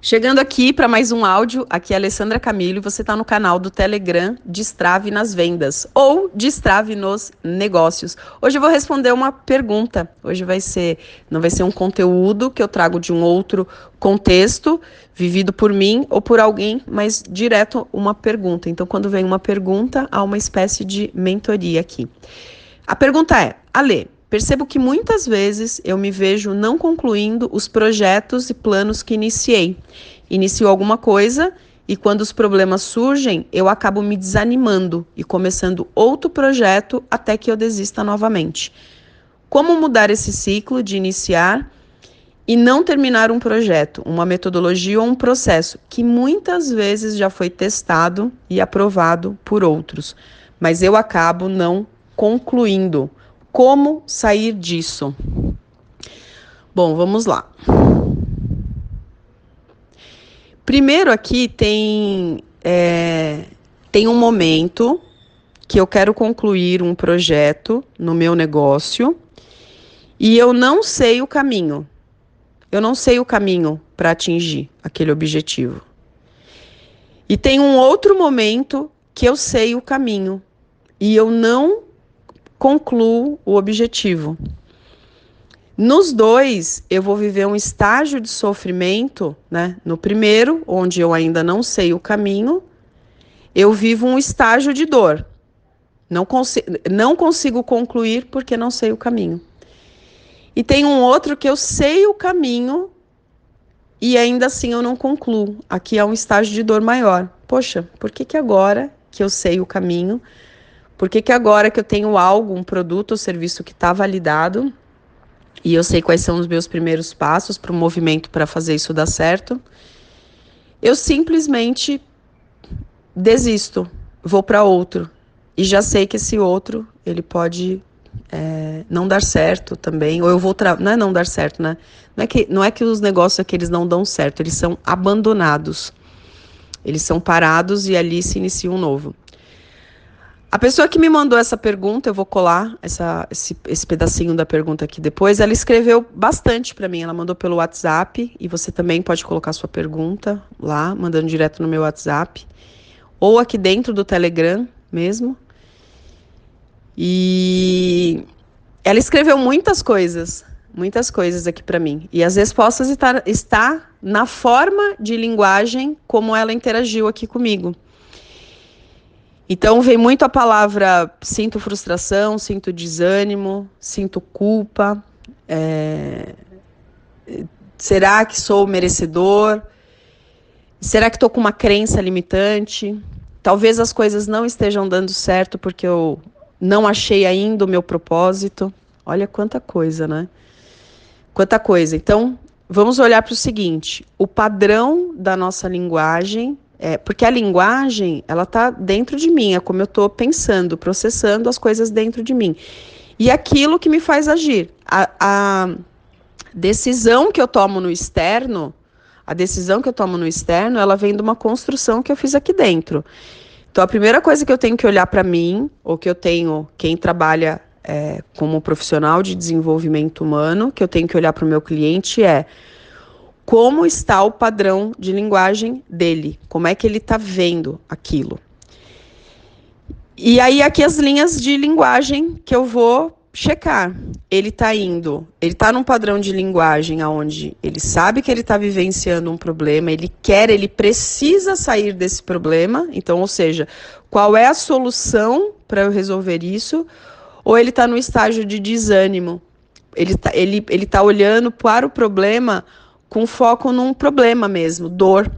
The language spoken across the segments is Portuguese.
Chegando aqui para mais um áudio, aqui é Alessandra Camilo e você está no canal do Telegram Destrave nas Vendas ou Destrave nos Negócios. Hoje eu vou responder uma pergunta. Hoje vai ser, não vai ser um conteúdo que eu trago de um outro contexto vivido por mim ou por alguém, mas direto uma pergunta. Então, quando vem uma pergunta, há uma espécie de mentoria aqui. A pergunta é: Ale, Percebo que muitas vezes eu me vejo não concluindo os projetos e planos que iniciei. Inicio alguma coisa e quando os problemas surgem, eu acabo me desanimando e começando outro projeto até que eu desista novamente. Como mudar esse ciclo de iniciar e não terminar um projeto, uma metodologia ou um processo que muitas vezes já foi testado e aprovado por outros, mas eu acabo não concluindo? Como sair disso? Bom, vamos lá. Primeiro aqui tem, é, tem um momento que eu quero concluir um projeto no meu negócio e eu não sei o caminho. Eu não sei o caminho para atingir aquele objetivo. E tem um outro momento que eu sei o caminho e eu não concluo o objetivo. Nos dois, eu vou viver um estágio de sofrimento, né? No primeiro, onde eu ainda não sei o caminho, eu vivo um estágio de dor. Não, consi não consigo concluir porque não sei o caminho. E tem um outro que eu sei o caminho e ainda assim eu não concluo. Aqui é um estágio de dor maior. Poxa, por que, que agora que eu sei o caminho, por que, que agora que eu tenho algo, um produto ou serviço que está validado, e eu sei quais são os meus primeiros passos para o movimento para fazer isso dar certo, eu simplesmente desisto, vou para outro. E já sei que esse outro, ele pode é, não dar certo também, ou eu vou não é não dar certo, né? Não é que não é que os negócios aqui eles não dão certo, eles são abandonados. Eles são parados e ali se inicia um novo. A pessoa que me mandou essa pergunta, eu vou colar essa, esse, esse pedacinho da pergunta aqui depois. Ela escreveu bastante para mim. Ela mandou pelo WhatsApp e você também pode colocar sua pergunta lá, mandando direto no meu WhatsApp ou aqui dentro do Telegram mesmo. E ela escreveu muitas coisas, muitas coisas aqui para mim. E as respostas está, está na forma de linguagem como ela interagiu aqui comigo. Então vem muito a palavra sinto frustração, sinto desânimo, sinto culpa. É... Será que sou merecedor? Será que estou com uma crença limitante? Talvez as coisas não estejam dando certo porque eu não achei ainda o meu propósito. Olha quanta coisa, né? Quanta coisa. Então, vamos olhar para o seguinte: o padrão da nossa linguagem é, porque a linguagem, ela está dentro de mim, é como eu estou pensando, processando as coisas dentro de mim. E aquilo que me faz agir. A, a decisão que eu tomo no externo, a decisão que eu tomo no externo, ela vem de uma construção que eu fiz aqui dentro. Então, a primeira coisa que eu tenho que olhar para mim, ou que eu tenho, quem trabalha é, como profissional de desenvolvimento humano, que eu tenho que olhar para o meu cliente é como está o padrão de linguagem dele, como é que ele está vendo aquilo. E aí aqui as linhas de linguagem que eu vou checar. Ele está indo, ele está num padrão de linguagem aonde ele sabe que ele está vivenciando um problema, ele quer, ele precisa sair desse problema. Então, ou seja, qual é a solução para eu resolver isso? Ou ele está no estágio de desânimo? Ele está ele, ele tá olhando para o problema com foco num problema mesmo, dor.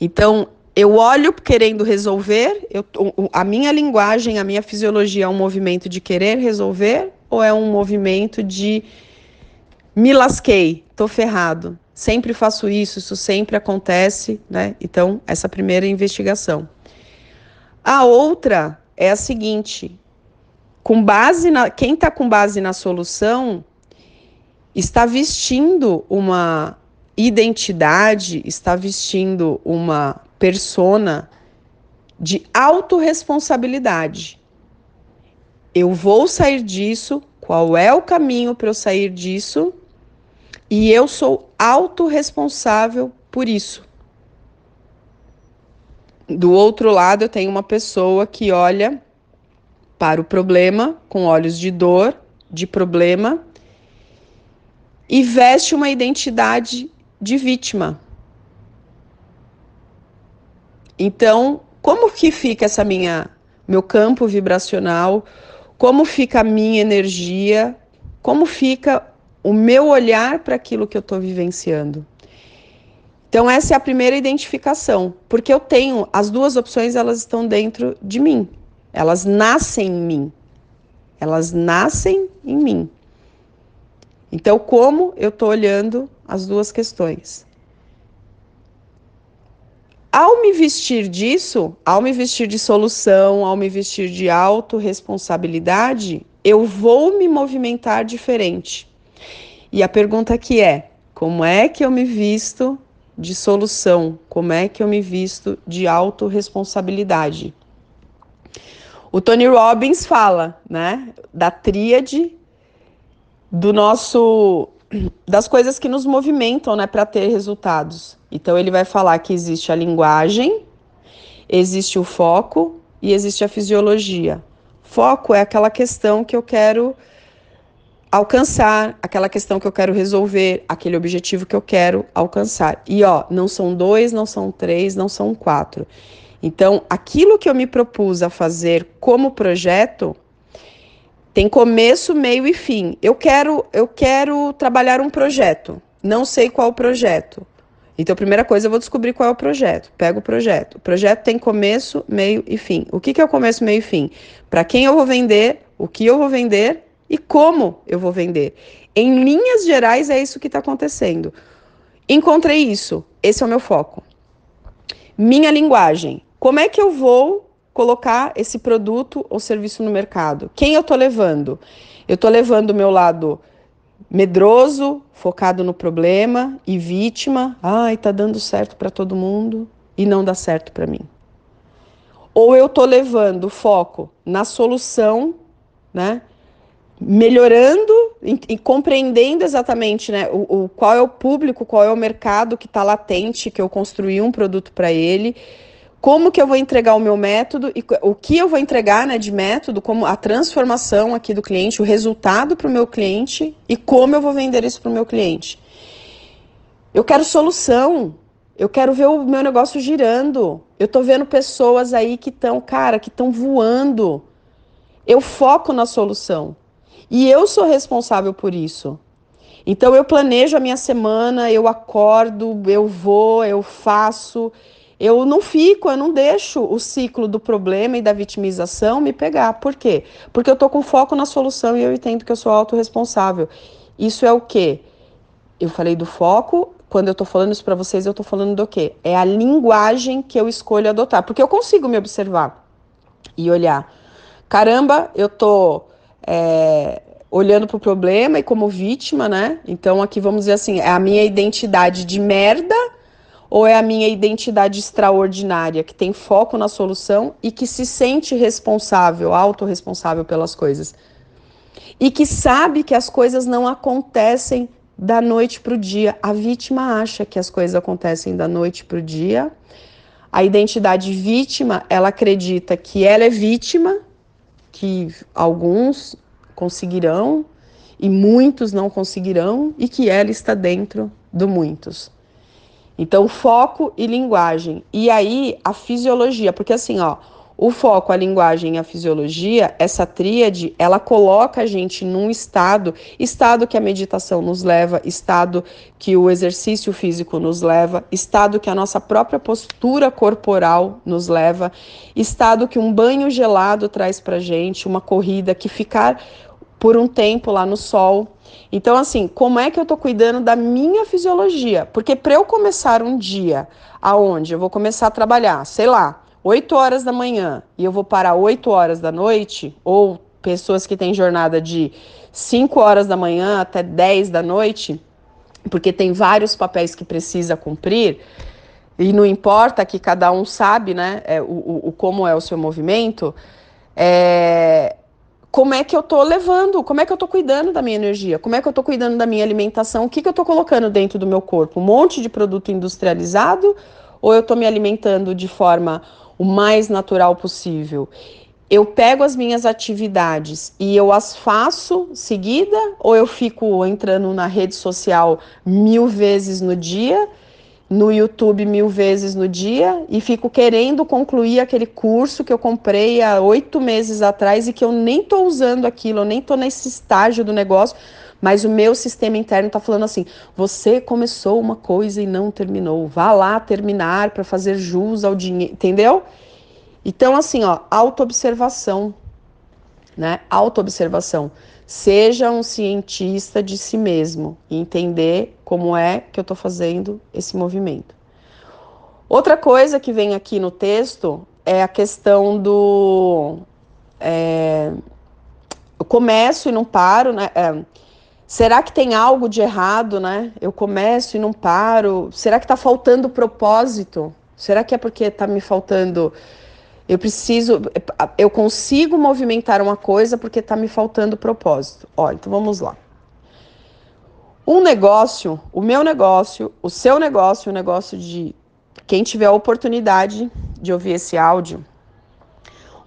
Então, eu olho querendo resolver, eu, a minha linguagem, a minha fisiologia é um movimento de querer resolver ou é um movimento de me lasquei, tô ferrado, sempre faço isso, isso sempre acontece, né? Então, essa primeira investigação. A outra é a seguinte: com base na quem está com base na solução está vestindo uma identidade, está vestindo uma persona de autorresponsabilidade. Eu vou sair disso, qual é o caminho para eu sair disso? E eu sou autorresponsável por isso. Do outro lado, eu tenho uma pessoa que olha para o problema com olhos de dor, de problema, e veste uma identidade de vítima. Então, como que fica essa minha meu campo vibracional? Como fica a minha energia? Como fica o meu olhar para aquilo que eu estou vivenciando? Então essa é a primeira identificação, porque eu tenho as duas opções, elas estão dentro de mim. Elas nascem em mim. Elas nascem em mim. Então como eu estou olhando as duas questões? Ao me vestir disso, ao me vestir de solução, ao me vestir de autorresponsabilidade, eu vou me movimentar diferente. E a pergunta aqui é: como é que eu me visto de solução? Como é que eu me visto de autorresponsabilidade? O Tony Robbins fala, né, da tríade do nosso das coisas que nos movimentam, né, para ter resultados. Então ele vai falar que existe a linguagem, existe o foco e existe a fisiologia. Foco é aquela questão que eu quero alcançar, aquela questão que eu quero resolver, aquele objetivo que eu quero alcançar. E ó, não são dois, não são três, não são quatro. Então, aquilo que eu me propus a fazer como projeto tem começo, meio e fim. Eu quero, eu quero trabalhar um projeto. Não sei qual projeto. Então, a primeira coisa, eu vou descobrir qual é o projeto. Pego o projeto. O projeto tem começo, meio e fim. O que, que é o começo, meio e fim? Para quem eu vou vender, o que eu vou vender e como eu vou vender. Em linhas gerais, é isso que está acontecendo. Encontrei isso. Esse é o meu foco. Minha linguagem. Como é que eu vou colocar esse produto ou serviço no mercado? Quem eu estou levando? Eu estou levando o meu lado medroso, focado no problema e vítima. Ai, tá dando certo para todo mundo e não dá certo para mim. Ou eu estou levando foco na solução, né? melhorando e, e, compreendendo exatamente né, o, o, qual é o público, qual é o mercado que está latente, que eu construí um produto para ele, como que eu vou entregar o meu método e o que eu vou entregar né, de método, como a transformação aqui do cliente, o resultado para o meu cliente e como eu vou vender isso para o meu cliente. Eu quero solução, eu quero ver o meu negócio girando. Eu estou vendo pessoas aí que estão, cara, que estão voando. Eu foco na solução. E eu sou responsável por isso. Então eu planejo a minha semana, eu acordo, eu vou, eu faço. Eu não fico, eu não deixo o ciclo do problema e da vitimização me pegar. Por quê? Porque eu estou com foco na solução e eu entendo que eu sou autorresponsável. Isso é o quê? Eu falei do foco, quando eu estou falando isso para vocês, eu estou falando do quê? É a linguagem que eu escolho adotar. Porque eu consigo me observar e olhar. Caramba, eu tô é, olhando para o problema e como vítima, né? Então aqui vamos dizer assim, é a minha identidade de merda ou é a minha identidade extraordinária que tem foco na solução e que se sente responsável, autorresponsável pelas coisas. E que sabe que as coisas não acontecem da noite para o dia. A vítima acha que as coisas acontecem da noite para o dia. A identidade vítima, ela acredita que ela é vítima que alguns conseguirão e muitos não conseguirão e que ela está dentro do muitos. Então, foco e linguagem. E aí, a fisiologia, porque assim, ó, o foco, a linguagem e a fisiologia, essa tríade, ela coloca a gente num estado, estado que a meditação nos leva, estado que o exercício físico nos leva, estado que a nossa própria postura corporal nos leva, estado que um banho gelado traz pra gente, uma corrida, que ficar por um tempo lá no sol. Então, assim, como é que eu tô cuidando da minha fisiologia? Porque para eu começar um dia aonde eu vou começar a trabalhar, sei lá, 8 horas da manhã e eu vou parar 8 horas da noite, ou pessoas que têm jornada de 5 horas da manhã até 10 da noite, porque tem vários papéis que precisa cumprir, e não importa que cada um sabe, né, é, o, o, como é o seu movimento, é, como é que eu tô levando, como é que eu tô cuidando da minha energia, como é que eu tô cuidando da minha alimentação, o que, que eu tô colocando dentro do meu corpo? Um monte de produto industrializado ou eu tô me alimentando de forma o mais natural possível? Eu pego as minhas atividades e eu as faço seguida ou eu fico entrando na rede social mil vezes no dia? No YouTube mil vezes no dia e fico querendo concluir aquele curso que eu comprei há oito meses atrás e que eu nem estou usando aquilo, eu nem estou nesse estágio do negócio, mas o meu sistema interno está falando assim: você começou uma coisa e não terminou, vá lá terminar para fazer jus ao dinheiro, entendeu? Então, assim, ó, autoobservação, né? Autoobservação. Seja um cientista de si mesmo entender como é que eu estou fazendo esse movimento. Outra coisa que vem aqui no texto é a questão do. É, eu começo e não paro, né? É, será que tem algo de errado, né? Eu começo e não paro. Será que está faltando propósito? Será que é porque está me faltando eu preciso, eu consigo movimentar uma coisa porque está me faltando propósito. Olha, então vamos lá. Um negócio, o meu negócio, o seu negócio, o negócio de quem tiver a oportunidade de ouvir esse áudio,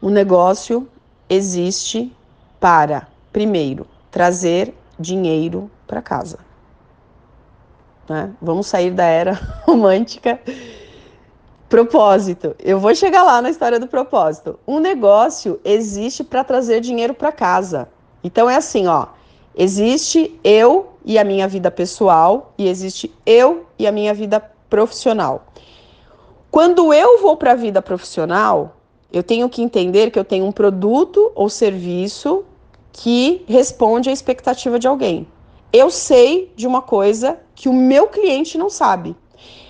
o negócio existe para, primeiro, trazer dinheiro para casa. Né? Vamos sair da era romântica Propósito. Eu vou chegar lá na história do propósito. Um negócio existe para trazer dinheiro para casa. Então é assim, ó. Existe eu e a minha vida pessoal e existe eu e a minha vida profissional. Quando eu vou para a vida profissional, eu tenho que entender que eu tenho um produto ou serviço que responde à expectativa de alguém. Eu sei de uma coisa que o meu cliente não sabe.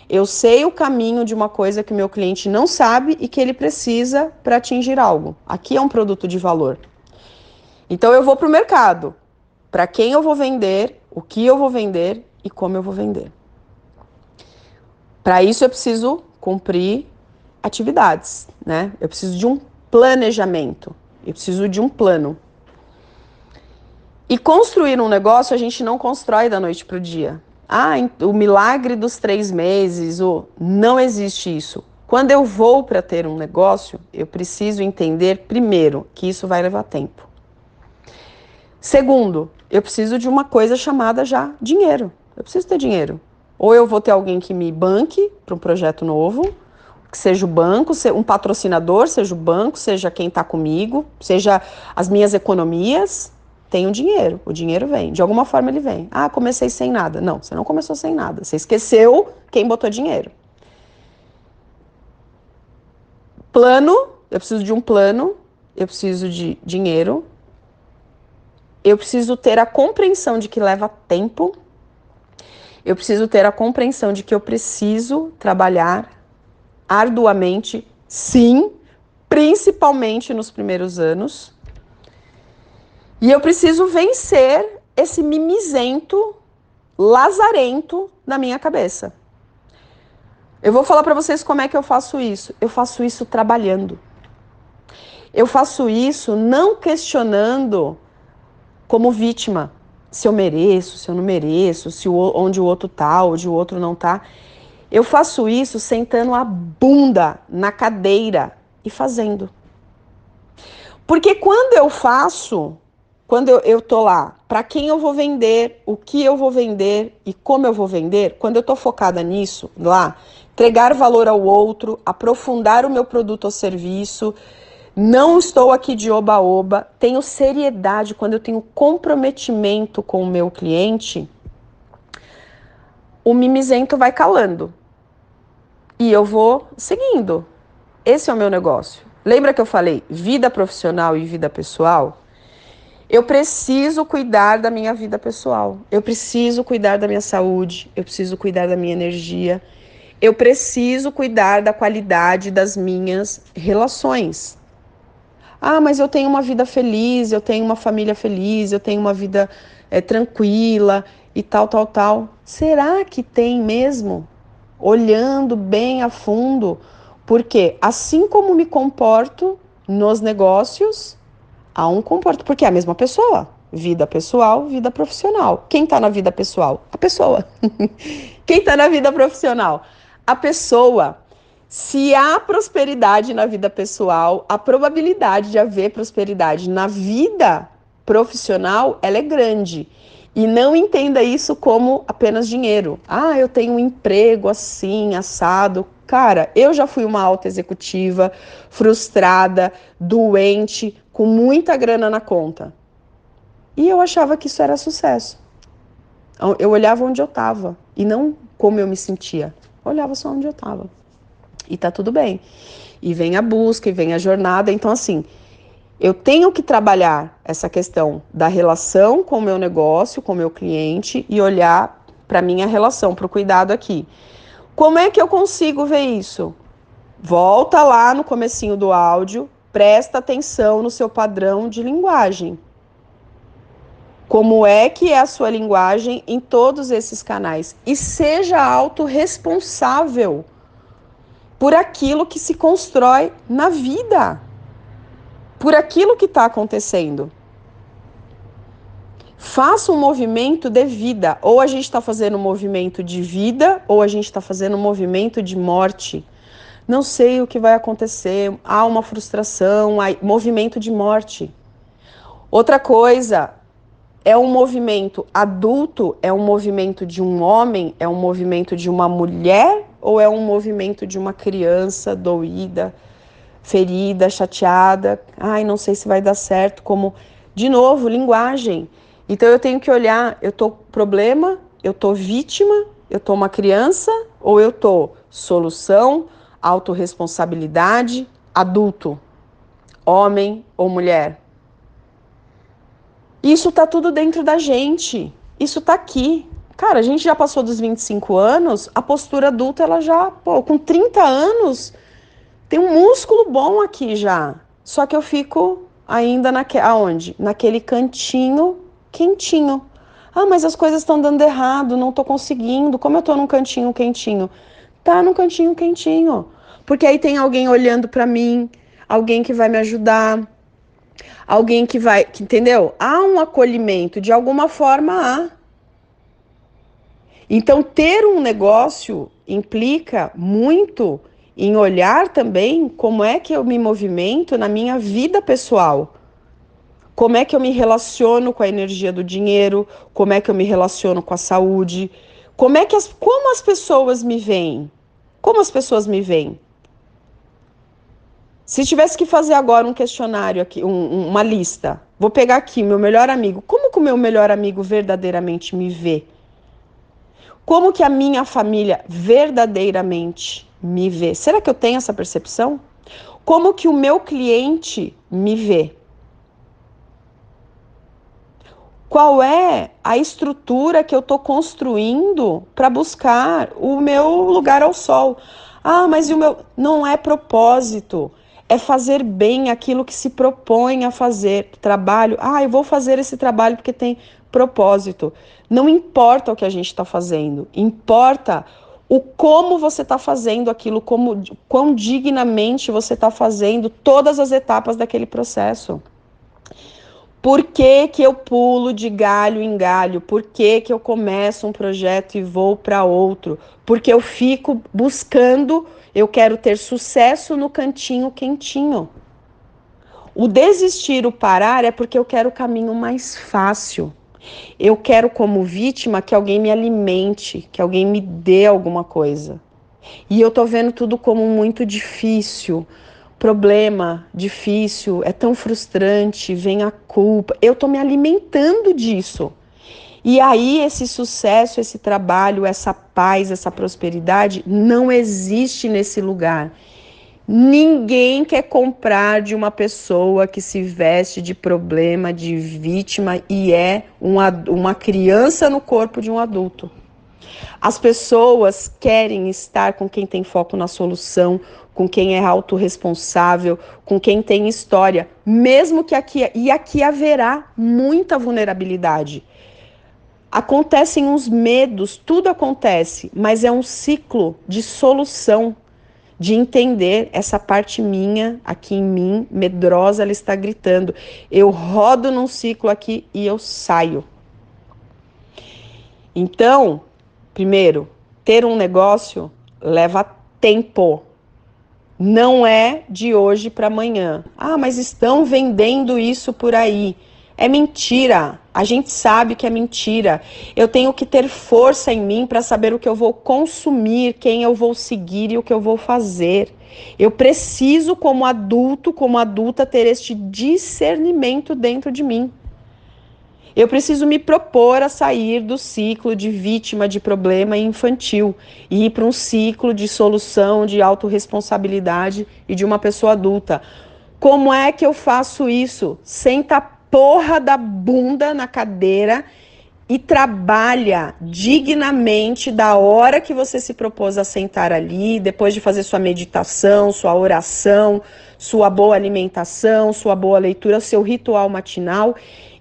Eu sei o caminho de uma coisa que o meu cliente não sabe e que ele precisa para atingir algo. Aqui é um produto de valor. Então eu vou para o mercado. Para quem eu vou vender, o que eu vou vender e como eu vou vender. Para isso eu preciso cumprir atividades, né? Eu preciso de um planejamento. Eu preciso de um plano. E construir um negócio a gente não constrói da noite para o dia. Ah, o milagre dos três meses, o... não existe isso. Quando eu vou para ter um negócio, eu preciso entender, primeiro, que isso vai levar tempo. Segundo, eu preciso de uma coisa chamada já dinheiro. Eu preciso ter dinheiro. Ou eu vou ter alguém que me banque para um projeto novo, que seja o banco, um patrocinador, seja o banco, seja quem está comigo, seja as minhas economias, tem o dinheiro, o dinheiro vem. De alguma forma ele vem. Ah, comecei sem nada. Não, você não começou sem nada. Você esqueceu quem botou dinheiro. Plano, eu preciso de um plano, eu preciso de dinheiro, eu preciso ter a compreensão de que leva tempo, eu preciso ter a compreensão de que eu preciso trabalhar arduamente, sim, principalmente nos primeiros anos e eu preciso vencer esse mimizento lazarento na minha cabeça. Eu vou falar para vocês como é que eu faço isso. Eu faço isso trabalhando. Eu faço isso não questionando como vítima se eu mereço, se eu não mereço, se o, onde o outro tá, onde o outro não tá. Eu faço isso sentando a bunda na cadeira e fazendo. Porque quando eu faço, quando eu, eu tô lá, para quem eu vou vender, o que eu vou vender e como eu vou vender, quando eu tô focada nisso, lá, entregar valor ao outro, aprofundar o meu produto ou serviço, não estou aqui de oba-oba, tenho seriedade, quando eu tenho comprometimento com o meu cliente, o mimizento vai calando. E eu vou seguindo. Esse é o meu negócio. Lembra que eu falei vida profissional e vida pessoal? Eu preciso cuidar da minha vida pessoal. Eu preciso cuidar da minha saúde. Eu preciso cuidar da minha energia. Eu preciso cuidar da qualidade das minhas relações. Ah, mas eu tenho uma vida feliz, eu tenho uma família feliz, eu tenho uma vida é, tranquila e tal, tal, tal. Será que tem mesmo? Olhando bem a fundo, porque assim como me comporto nos negócios, a um comportamento, porque é a mesma pessoa. Vida pessoal, vida profissional. Quem está na vida pessoal? A pessoa. Quem está na vida profissional? A pessoa. Se há prosperidade na vida pessoal, a probabilidade de haver prosperidade na vida profissional, ela é grande. E não entenda isso como apenas dinheiro. Ah, eu tenho um emprego assim, assado. Cara, eu já fui uma alta executiva, frustrada, doente, com muita grana na conta. E eu achava que isso era sucesso. Eu olhava onde eu estava e não como eu me sentia. Eu olhava só onde eu estava. E tá tudo bem. E vem a busca, e vem a jornada. Então, assim, eu tenho que trabalhar essa questão da relação com o meu negócio, com o meu cliente e olhar para minha relação, para o cuidado aqui. Como é que eu consigo ver isso? Volta lá no comecinho do áudio, presta atenção no seu padrão de linguagem. Como é que é a sua linguagem em todos esses canais e seja autorresponsável por aquilo que se constrói na vida por aquilo que está acontecendo. Faça um movimento de vida. Ou a gente está fazendo um movimento de vida, ou a gente está fazendo um movimento de morte. Não sei o que vai acontecer. Há uma frustração, há movimento de morte. Outra coisa, é um movimento adulto, é um movimento de um homem, é um movimento de uma mulher ou é um movimento de uma criança doída? ferida, chateada, ai, não sei se vai dar certo, como de novo, linguagem. Então eu tenho que olhar, eu tô problema, eu tô vítima, eu tô uma criança ou eu tô solução, autorresponsabilidade, adulto, homem ou mulher. Isso tá tudo dentro da gente. Isso tá aqui. Cara, a gente já passou dos 25 anos, a postura adulta ela já, pô, com 30 anos, tem um músculo bom aqui já. Só que eu fico ainda naque, aonde? Naquele cantinho quentinho. Ah, mas as coisas estão dando errado, não estou conseguindo. Como eu estou num cantinho quentinho? Tá num cantinho quentinho. Porque aí tem alguém olhando para mim, alguém que vai me ajudar, alguém que vai, que, entendeu? Há um acolhimento, de alguma forma há. Então, ter um negócio implica muito em olhar também como é que eu me movimento na minha vida pessoal. Como é que eu me relaciono com a energia do dinheiro, como é que eu me relaciono com a saúde, como é que as, como as pessoas me veem? Como as pessoas me veem? Se tivesse que fazer agora um questionário aqui, um, uma lista, vou pegar aqui meu melhor amigo. Como que o meu melhor amigo verdadeiramente me vê? Como que a minha família verdadeiramente me vê? Será que eu tenho essa percepção? Como que o meu cliente me vê? Qual é a estrutura que eu estou construindo para buscar o meu lugar ao sol? Ah, mas o meu não é propósito. É fazer bem aquilo que se propõe a fazer. Trabalho. Ah, eu vou fazer esse trabalho porque tem propósito. Não importa o que a gente está fazendo, importa o como você está fazendo aquilo, como quão dignamente você está fazendo todas as etapas daquele processo. Por que, que eu pulo de galho em galho? Por que, que eu começo um projeto e vou para outro? Porque eu fico buscando, eu quero ter sucesso no cantinho quentinho. O desistir, o parar, é porque eu quero o caminho mais fácil. Eu quero, como vítima, que alguém me alimente, que alguém me dê alguma coisa. E eu tô vendo tudo como muito difícil, problema difícil, é tão frustrante, vem a culpa. Eu tô me alimentando disso. E aí esse sucesso, esse trabalho, essa paz, essa prosperidade não existe nesse lugar. Ninguém quer comprar de uma pessoa que se veste de problema, de vítima e é uma, uma criança no corpo de um adulto. As pessoas querem estar com quem tem foco na solução, com quem é autorresponsável, com quem tem história, mesmo que aqui e aqui haverá muita vulnerabilidade. Acontecem uns medos, tudo acontece, mas é um ciclo de solução de entender essa parte minha aqui em mim, medrosa, ela está gritando. Eu rodo num ciclo aqui e eu saio. Então, primeiro, ter um negócio leva tempo. Não é de hoje para amanhã. Ah, mas estão vendendo isso por aí. É mentira. A gente sabe que é mentira. Eu tenho que ter força em mim para saber o que eu vou consumir, quem eu vou seguir e o que eu vou fazer. Eu preciso, como adulto, como adulta, ter este discernimento dentro de mim. Eu preciso me propor a sair do ciclo de vítima de problema infantil e ir para um ciclo de solução, de autorresponsabilidade e de uma pessoa adulta. Como é que eu faço isso? Senta a porra da bunda na cadeira e trabalha dignamente da hora que você se propôs a sentar ali, depois de fazer sua meditação, sua oração, sua boa alimentação, sua boa leitura, seu ritual matinal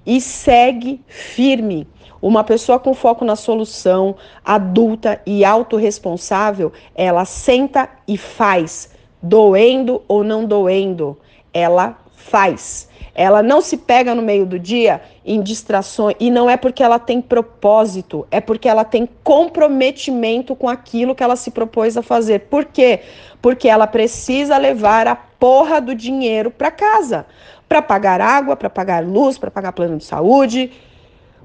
e segue firme. Uma pessoa com foco na solução, adulta e autorresponsável, ela senta e faz, doendo ou não doendo, ela faz. Ela não se pega no meio do dia em distrações e não é porque ela tem propósito, é porque ela tem comprometimento com aquilo que ela se propôs a fazer. Por quê? Porque ela precisa levar a porra do dinheiro para casa para pagar água, para pagar luz, para pagar plano de saúde,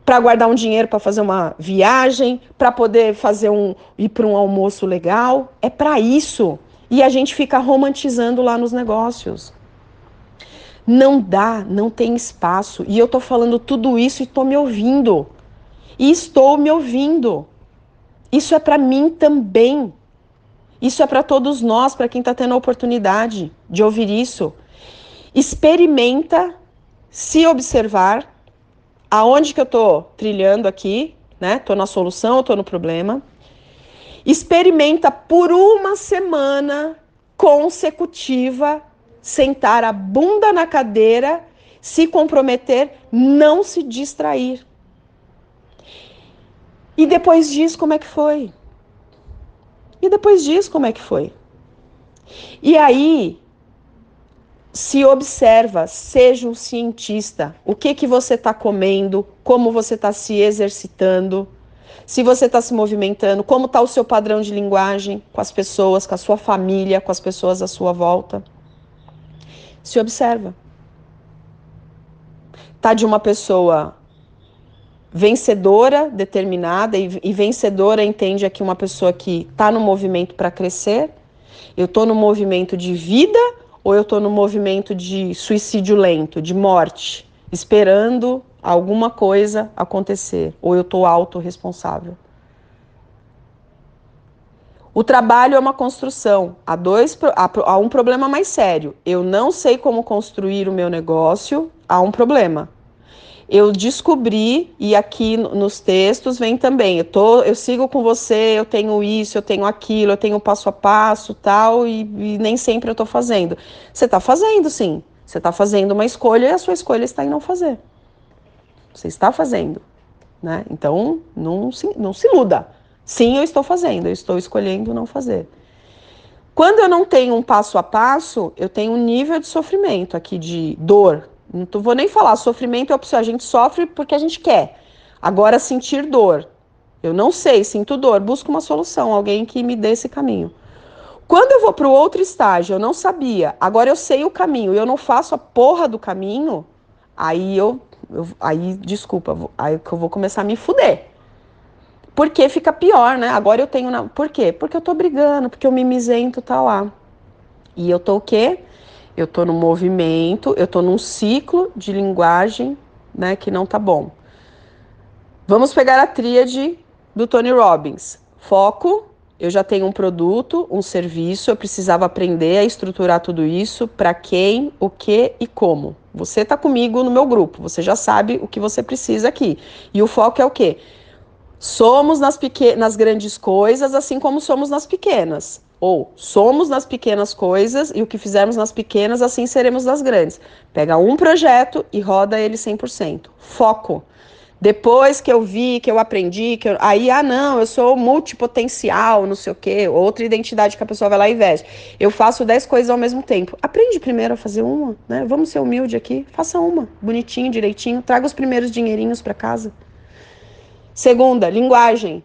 para guardar um dinheiro para fazer uma viagem, para poder fazer um ir para um almoço legal. É para isso. E a gente fica romantizando lá nos negócios. Não dá, não tem espaço. E eu tô falando tudo isso e tô me ouvindo. E estou me ouvindo. Isso é para mim também. Isso é para todos nós, para quem está tendo a oportunidade de ouvir isso experimenta se observar aonde que eu estou trilhando aqui, né? Estou na solução, estou no problema. Experimenta por uma semana consecutiva sentar a bunda na cadeira, se comprometer, não se distrair. E depois diz como é que foi. E depois diz como é que foi. E aí, se observa, seja um cientista. O que que você está comendo, como você está se exercitando, se você está se movimentando, como está o seu padrão de linguagem com as pessoas, com a sua família, com as pessoas à sua volta. Se observa. Tá de uma pessoa vencedora, determinada e, e vencedora entende aqui uma pessoa que está no movimento para crescer. Eu estou no movimento de vida ou eu estou no movimento de suicídio lento, de morte, esperando alguma coisa acontecer, ou eu estou autorresponsável. O trabalho é uma construção. Há, dois, há um problema mais sério. Eu não sei como construir o meu negócio, há um problema eu descobri, e aqui nos textos vem também, eu, tô, eu sigo com você, eu tenho isso, eu tenho aquilo, eu tenho passo a passo tal, e, e nem sempre eu estou fazendo. Você está fazendo, sim. Você está fazendo uma escolha e a sua escolha está em não fazer. Você está fazendo. Né? Então, não se, não se iluda. Sim, eu estou fazendo, eu estou escolhendo não fazer. Quando eu não tenho um passo a passo, eu tenho um nível de sofrimento aqui, de dor, não vou nem falar, sofrimento é opção, a gente sofre porque a gente quer. Agora, sentir dor. Eu não sei, sinto dor, busco uma solução, alguém que me dê esse caminho. Quando eu vou para o outro estágio, eu não sabia, agora eu sei o caminho e eu não faço a porra do caminho, aí eu, eu aí, desculpa, aí que eu vou começar a me fuder. Porque fica pior, né? Agora eu tenho. Na... Por quê? Porque eu tô brigando, porque o mimizento tá lá. E eu tô o quê? eu estou no movimento, eu estou num ciclo de linguagem né, que não tá bom. Vamos pegar a tríade do Tony Robbins. Foco, eu já tenho um produto, um serviço, eu precisava aprender a estruturar tudo isso para quem, o que e como. Você está comigo no meu grupo, você já sabe o que você precisa aqui. E o foco é o quê? Somos nas, nas grandes coisas, assim como somos nas pequenas. Ou somos nas pequenas coisas e o que fizermos nas pequenas, assim seremos nas grandes. Pega um projeto e roda ele 100%. Foco. Depois que eu vi, que eu aprendi, que eu... aí, ah, não, eu sou multipotencial, não sei o quê, outra identidade que a pessoa vai lá e veste. Eu faço dez coisas ao mesmo tempo. Aprende primeiro a fazer uma, né? Vamos ser humilde aqui. Faça uma, bonitinho, direitinho. Traga os primeiros dinheirinhos para casa. Segunda, linguagem.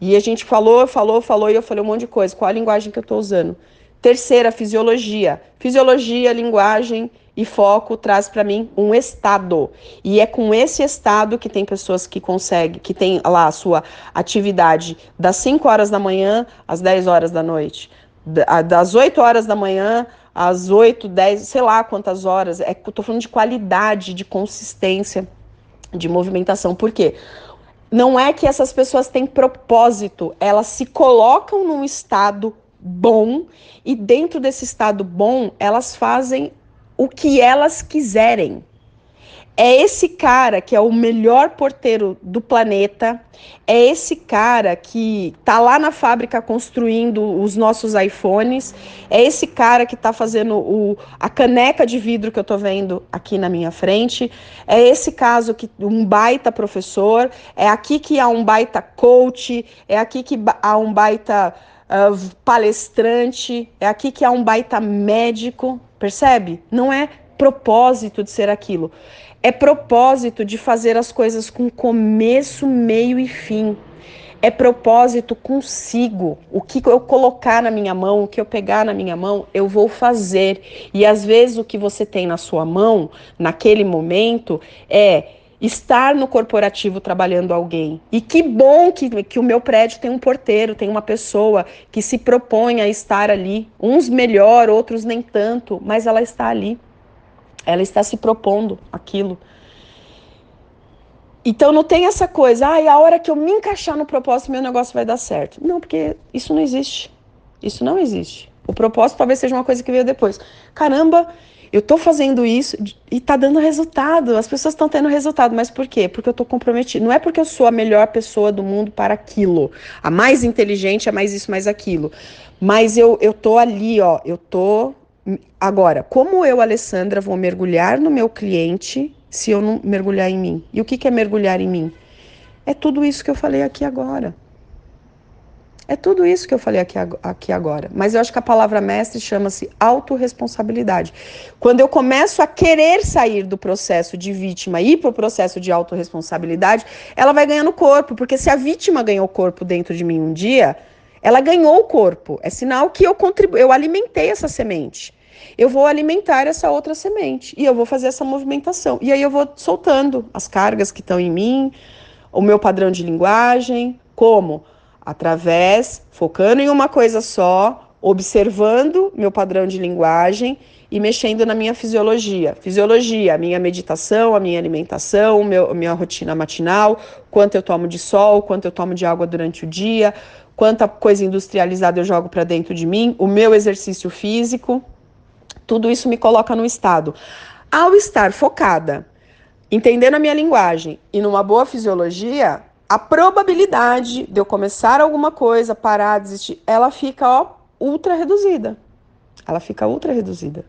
E a gente falou, falou, falou, e eu falei um monte de coisa. Qual a linguagem que eu estou usando? Terceira, fisiologia. Fisiologia, linguagem e foco traz para mim um estado. E é com esse estado que tem pessoas que conseguem, que tem lá a sua atividade das 5 horas da manhã às 10 horas da noite. Das 8 horas da manhã às 8, 10, sei lá quantas horas. É, falando de qualidade, de consistência, de movimentação. Por quê? Não é que essas pessoas têm propósito, elas se colocam num estado bom e dentro desse estado bom, elas fazem o que elas quiserem. É esse cara que é o melhor porteiro do planeta, é esse cara que tá lá na fábrica construindo os nossos iPhones, é esse cara que tá fazendo o, a caneca de vidro que eu tô vendo aqui na minha frente, é esse caso que um baita professor, é aqui que há um baita coach, é aqui que há um baita uh, palestrante, é aqui que há um baita médico, percebe? Não é propósito de ser aquilo, é propósito de fazer as coisas com começo, meio e fim. É propósito consigo. O que eu colocar na minha mão, o que eu pegar na minha mão, eu vou fazer. E às vezes o que você tem na sua mão, naquele momento, é estar no corporativo trabalhando alguém. E que bom que, que o meu prédio tem um porteiro, tem uma pessoa que se propõe a estar ali. Uns melhor, outros nem tanto, mas ela está ali. Ela está se propondo aquilo. Então não tem essa coisa, ah, a hora que eu me encaixar no propósito, meu negócio vai dar certo. Não, porque isso não existe. Isso não existe. O propósito talvez seja uma coisa que veio depois. Caramba, eu tô fazendo isso e tá dando resultado. As pessoas estão tendo resultado, mas por quê? Porque eu tô comprometido. Não é porque eu sou a melhor pessoa do mundo para aquilo, a mais inteligente, a mais isso, mais aquilo. Mas eu, eu tô ali, ó, eu tô agora, como eu, Alessandra, vou mergulhar no meu cliente se eu não mergulhar em mim? E o que, é mergulhar em mim? É tudo isso que eu falei aqui agora. É tudo isso que eu falei aqui, aqui agora. Mas eu acho que a palavra mestre chama-se autorresponsabilidade. Quando eu começo a querer sair do processo de vítima e ir para o processo de autorresponsabilidade, ela vai ganhando corpo. Porque se a vítima ganhou corpo dentro de mim um dia, ela ganhou o corpo. É sinal que eu contribu eu alimentei essa semente. Eu vou alimentar essa outra semente e eu vou fazer essa movimentação. E aí eu vou soltando as cargas que estão em mim, o meu padrão de linguagem, como através, focando em uma coisa só, observando meu padrão de linguagem e mexendo na minha fisiologia. Fisiologia, a minha meditação, a minha alimentação, meu, minha rotina matinal, quanto eu tomo de sol, quanto eu tomo de água durante o dia, quanta coisa industrializada eu jogo para dentro de mim, o meu exercício físico, tudo isso me coloca no estado. Ao estar focada, entendendo a minha linguagem e numa boa fisiologia, a probabilidade de eu começar alguma coisa, parar, desistir, ela fica ó, ultra reduzida. Ela fica ultra reduzida.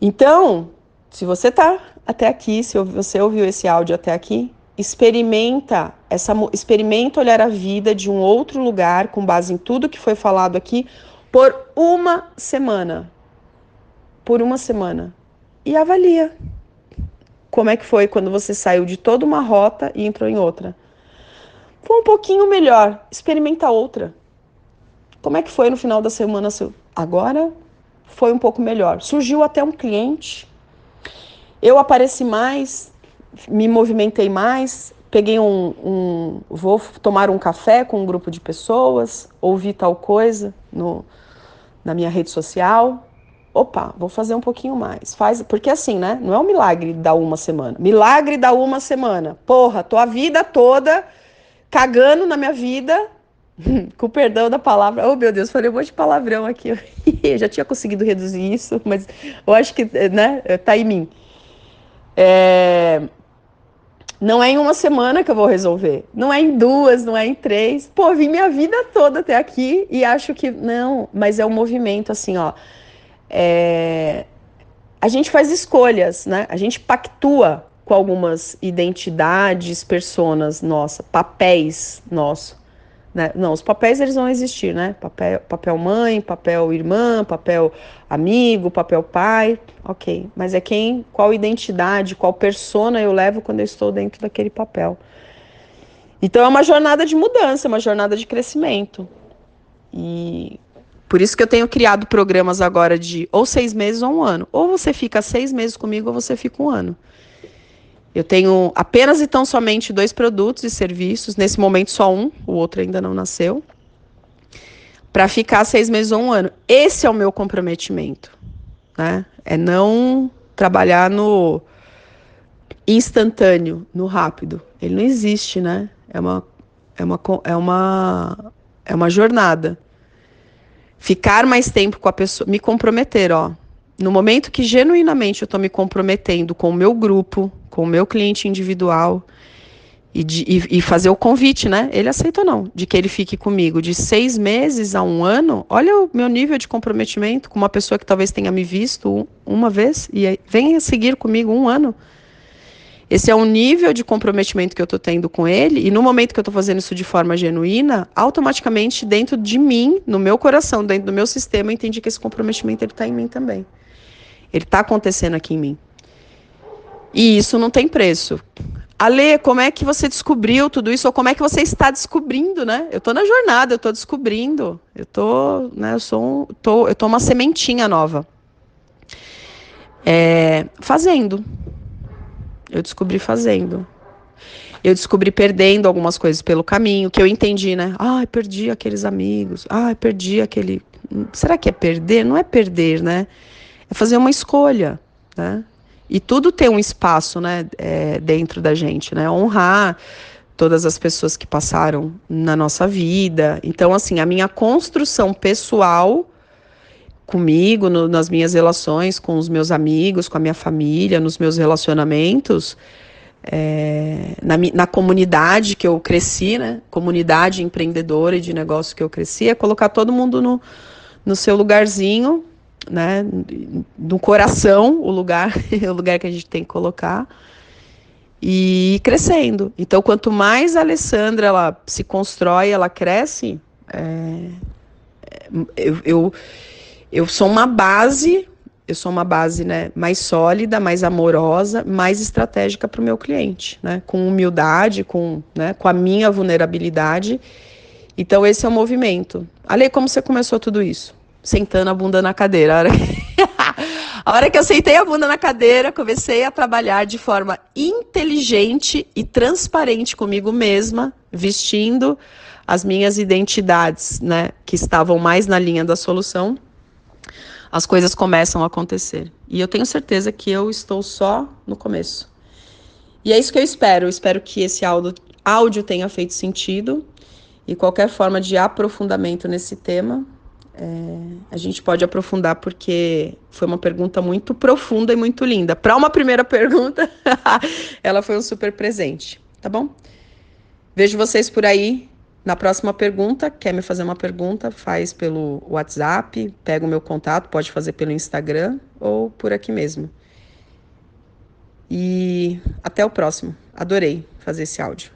Então, se você está até aqui, se você ouviu esse áudio até aqui, experimenta essa experimenta olhar a vida de um outro lugar com base em tudo que foi falado aqui por uma semana. Por uma semana. E avalia. Como é que foi quando você saiu de toda uma rota e entrou em outra? Foi um pouquinho melhor. Experimenta outra. Como é que foi no final da semana? Agora foi um pouco melhor. Surgiu até um cliente. Eu apareci mais, me movimentei mais, peguei um, um, vou tomar um café com um grupo de pessoas, ouvi tal coisa no, na minha rede social, opa, vou fazer um pouquinho mais. Faz, porque assim, né? Não é um milagre da uma semana. Milagre da uma semana. Porra, tô a vida toda cagando na minha vida, com o perdão da palavra. Oh, meu Deus, falei um monte de palavrão aqui. eu já tinha conseguido reduzir isso, mas eu acho que, né, tá em mim. É... Não é em uma semana que eu vou resolver. Não é em duas, não é em três. Pô, vim minha vida toda até aqui e acho que. Não, mas é um movimento assim, ó é, a gente faz escolhas, né? A gente pactua com algumas identidades, personas nossa, papéis nossos. Né? Não, os papéis eles vão existir, né? Papel, papel mãe, papel irmã, papel amigo, papel pai, ok. Mas é quem, qual identidade, qual persona eu levo quando eu estou dentro daquele papel. Então é uma jornada de mudança, uma jornada de crescimento. E por isso que eu tenho criado programas agora de ou seis meses ou um ano. Ou você fica seis meses comigo ou você fica um ano. Eu tenho apenas e tão somente dois produtos e serviços, nesse momento só um, o outro ainda não nasceu, para ficar seis meses ou um ano. Esse é o meu comprometimento, né? É não trabalhar no instantâneo, no rápido. Ele não existe, né? É uma, é uma, é uma, é uma jornada. Ficar mais tempo com a pessoa, me comprometer, ó. No momento que genuinamente eu estou me comprometendo com o meu grupo, com o meu cliente individual e, de, e, e, fazer o convite, né? Ele aceita ou não, de que ele fique comigo de seis meses a um ano. Olha o meu nível de comprometimento com uma pessoa que talvez tenha me visto uma vez e venha seguir comigo um ano. Esse é um nível de comprometimento que eu estou tendo com ele, e no momento que eu estou fazendo isso de forma genuína, automaticamente dentro de mim, no meu coração, dentro do meu sistema, eu entendi que esse comprometimento está em mim também. Ele está acontecendo aqui em mim. E isso não tem preço. Ale, como é que você descobriu tudo isso? Ou como é que você está descobrindo, né? Eu estou na jornada, eu estou descobrindo. Eu tô, né, eu sou um, tô, eu tô uma sementinha nova. É, fazendo. Eu descobri fazendo. Eu descobri perdendo algumas coisas pelo caminho, que eu entendi, né? Ai, perdi aqueles amigos. Ai, perdi aquele. Será que é perder? Não é perder, né? É fazer uma escolha, né? E tudo tem um espaço, né, é, dentro da gente, né? Honrar todas as pessoas que passaram na nossa vida. Então, assim, a minha construção pessoal comigo, no, nas minhas relações com os meus amigos, com a minha família, nos meus relacionamentos, é, na, na, comunidade que eu cresci, né? Comunidade empreendedora e de negócio que eu cresci, é colocar todo mundo no, no seu lugarzinho né, no coração, o lugar, o lugar que a gente tem que colocar e crescendo. Então, quanto mais a Alessandra ela se constrói, ela cresce, é, eu, eu, eu sou uma base, eu sou uma base né, mais sólida, mais amorosa, mais estratégica para o meu cliente, né, com humildade, com, né, com a minha vulnerabilidade. Então, esse é o movimento. Ale, como você começou tudo isso? Sentando a bunda na cadeira. A hora, que... a hora que eu sentei a bunda na cadeira, comecei a trabalhar de forma inteligente e transparente comigo mesma, vestindo as minhas identidades, né, que estavam mais na linha da solução. As coisas começam a acontecer. E eu tenho certeza que eu estou só no começo. E é isso que eu espero. Eu espero que esse áudio, áudio tenha feito sentido. E qualquer forma de aprofundamento nesse tema, é, a gente pode aprofundar porque foi uma pergunta muito profunda e muito linda. Para uma primeira pergunta, ela foi um super presente, tá bom? Vejo vocês por aí na próxima pergunta. Quer me fazer uma pergunta? Faz pelo WhatsApp, pega o meu contato, pode fazer pelo Instagram ou por aqui mesmo. E até o próximo. Adorei fazer esse áudio.